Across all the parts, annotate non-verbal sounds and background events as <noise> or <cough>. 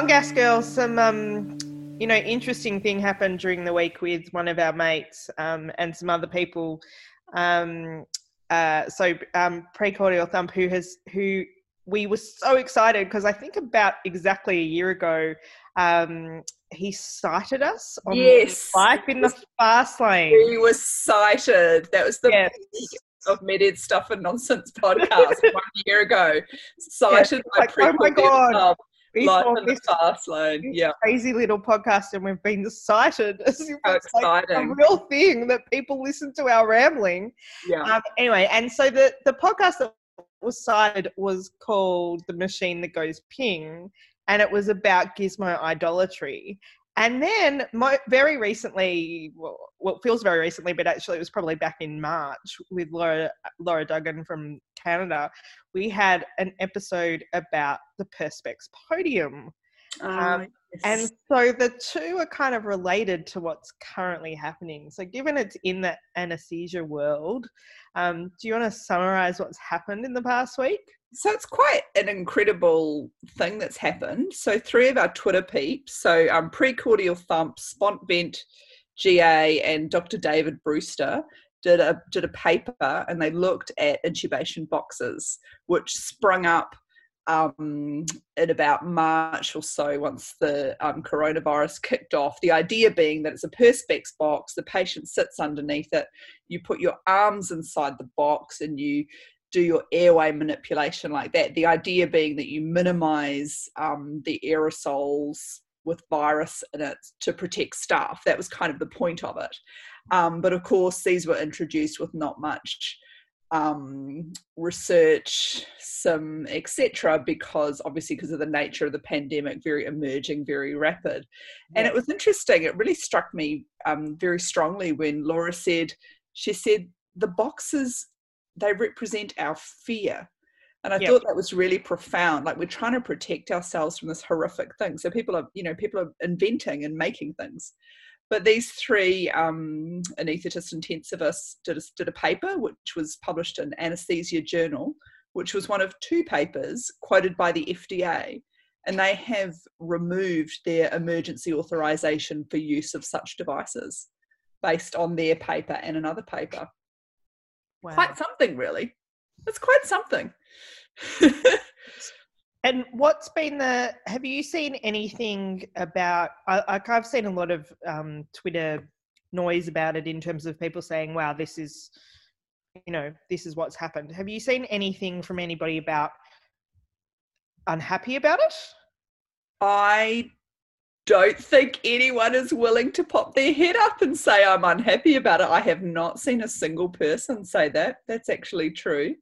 on, Gas Girls. Some, um, you know, interesting thing happened during the week with one of our mates um, and some other people. Um, uh, so, um, Precordial Thump, who has, who we were so excited because I think about exactly a year ago, um, he sighted us on yes. life in the fast lane. He was sighted. That was the yes. of Meded Stuff and Nonsense <laughs> podcast one year ago. Cited yes. by like, Oh my god. Life in the fast lane. Yeah. Crazy little podcast, and we've been cited as <laughs> so it's like a real thing that people listen to our rambling. Yeah. Um, anyway, and so the the podcast that was cited was called The Machine That Goes Ping, and it was about gizmo idolatry. And then, mo- very recently, well, well, it feels very recently, but actually it was probably back in March with Laura, Laura Duggan from Canada, we had an episode about the Perspex podium. Um, yes. And so the two are kind of related to what's currently happening. So, given it's in the anesthesia world, um, do you want to summarize what's happened in the past week? So it's quite an incredible thing that's happened. So three of our Twitter peeps, so um, Precordial Thump, Spont Vent, GA, and Dr. David Brewster did a did a paper and they looked at intubation boxes, which sprung up um, in about March or so once the um, coronavirus kicked off. The idea being that it's a perspex box, the patient sits underneath it, you put your arms inside the box and you do your airway manipulation like that. The idea being that you minimize um, the aerosols with virus in it to protect staff. That was kind of the point of it. Um, but of course, these were introduced with not much um, research, some etc. Because obviously, because of the nature of the pandemic, very emerging, very rapid. And it was interesting. It really struck me um, very strongly when Laura said, she said the boxes they represent our fear. And I yep. thought that was really profound. Like we're trying to protect ourselves from this horrific thing. So people are, you know, people are inventing and making things. But these three um, anaesthetists intensivists did a, did a paper which was published in Anesthesia Journal, which was one of two papers quoted by the FDA. And they have removed their emergency authorization for use of such devices based on their paper and another paper. Wow. Quite something, really. It's quite something. <laughs> and what's been the? Have you seen anything about? I, I've seen a lot of um, Twitter noise about it in terms of people saying, "Wow, this is, you know, this is what's happened." Have you seen anything from anybody about unhappy about it? I don't think anyone is willing to pop their head up and say I'm unhappy about it. I have not seen a single person say that. That's actually true.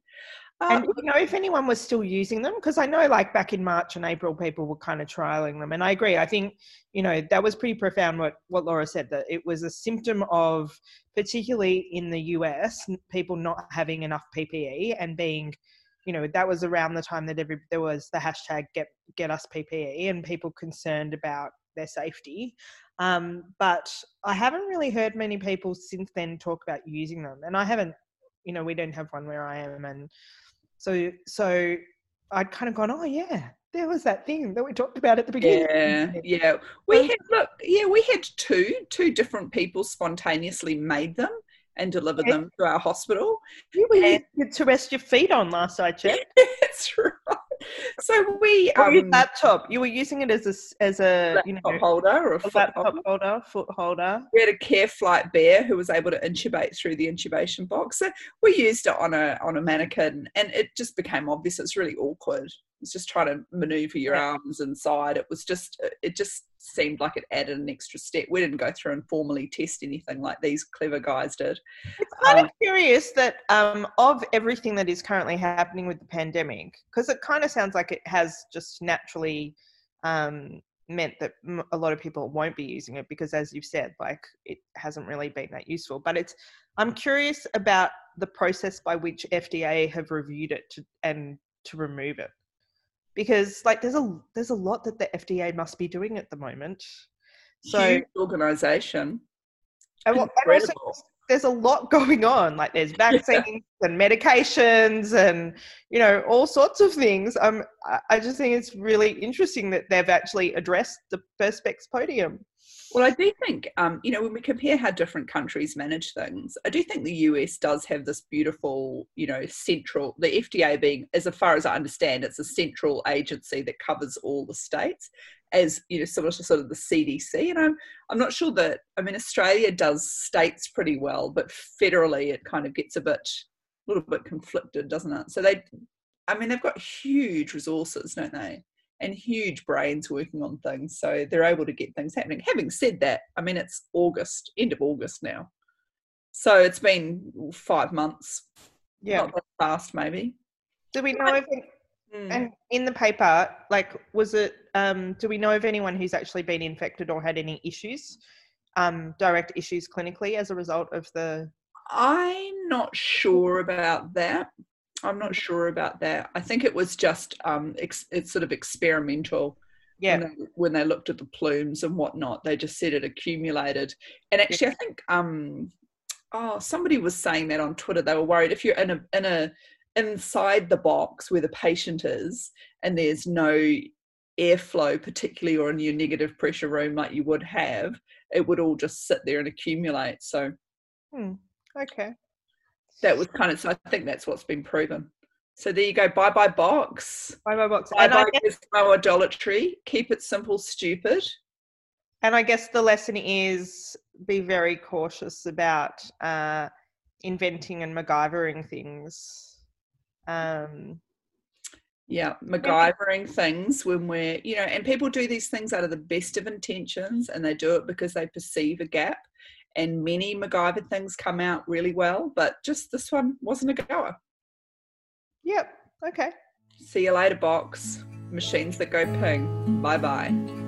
Uh, and do you know if anyone was still using them? Because I know, like back in March and April, people were kind of trialing them, and I agree. I think you know that was pretty profound. What what Laura said that it was a symptom of, particularly in the US, people not having enough PPE and being you know that was around the time that every there was the hashtag get get us PPE and people concerned about their safety. Um, but I haven't really heard many people since then talk about using them, and I haven't. You know, we don't have one where I am, and so so I'd kind of gone, oh yeah, there was that thing that we talked about at the beginning. Yeah, <laughs> yeah. We had look, yeah, we had two two different people spontaneously made them and delivered them to our hospital. You were and, to rest your feet on last I checked. <laughs> That's right <laughs> so we um, your laptop. You were using it as a as a you know holder or a, a laptop holder. holder, foot holder. We had a care flight bear who was able to intubate through the intubation box. So we used it on a on a mannequin, and it just became obvious. It's really awkward. It's just trying to maneuver your yeah. arms inside. It was just it just seemed like it added an extra step. We didn't go through and formally test anything like these clever guys did. It's kind um, of curious that um, of everything that is currently happening with the pandemic, because it kind of sounds like it has just naturally um, meant that a lot of people won't be using it because, as you've said, like it hasn't really been that useful. But it's I'm curious about the process by which FDA have reviewed it to, and to remove it because like there's a there's a lot that the FDA must be doing at the moment. So Huge organization. And, what, and also, there's a lot going on. Like there's <laughs> vaccines and medications and you know all sorts of things. Um, I just think it's really interesting that they've actually addressed the Perspex podium. Well, I do think, um, you know, when we compare how different countries manage things, I do think the US does have this beautiful, you know, central, the FDA being, as far as I understand, it's a central agency that covers all the states as, you know, similar to sort of the CDC. And I'm, I'm not sure that, I mean, Australia does states pretty well, but federally it kind of gets a bit, a little bit conflicted, doesn't it? So they, I mean, they've got huge resources, don't they? And huge brains working on things. So they're able to get things happening. Having said that, I mean, it's August, end of August now. So it's been five months. Yeah. Not that fast, maybe. Do we know if, mm. and in the paper, like, was it, um, do we know of anyone who's actually been infected or had any issues, um, direct issues clinically as a result of the? I'm not sure about that. I'm not sure about that. I think it was just um, ex- it's sort of experimental. Yeah. When they, when they, looked at the plumes and whatnot, they just said it accumulated. And actually, yeah. I think um, oh, somebody was saying that on Twitter. They were worried if you're in a in a inside the box where the patient is and there's no airflow, particularly or in your negative pressure room like you would have, it would all just sit there and accumulate. So, hmm. okay that was kind of so I think that's what's been proven. So there you go. Bye bye box. Bye bye box. Bye bye guess, no idolatry. Keep it simple, stupid. And I guess the lesson is be very cautious about uh, inventing and MacGyvering things. Um, yeah, MacGyvering things when we're, you know, and people do these things out of the best of intentions and they do it because they perceive a gap and many MacGyver things come out really well, but just this one wasn't a goer. Yep. Okay. See you later, box. Machines that go ping. Bye bye.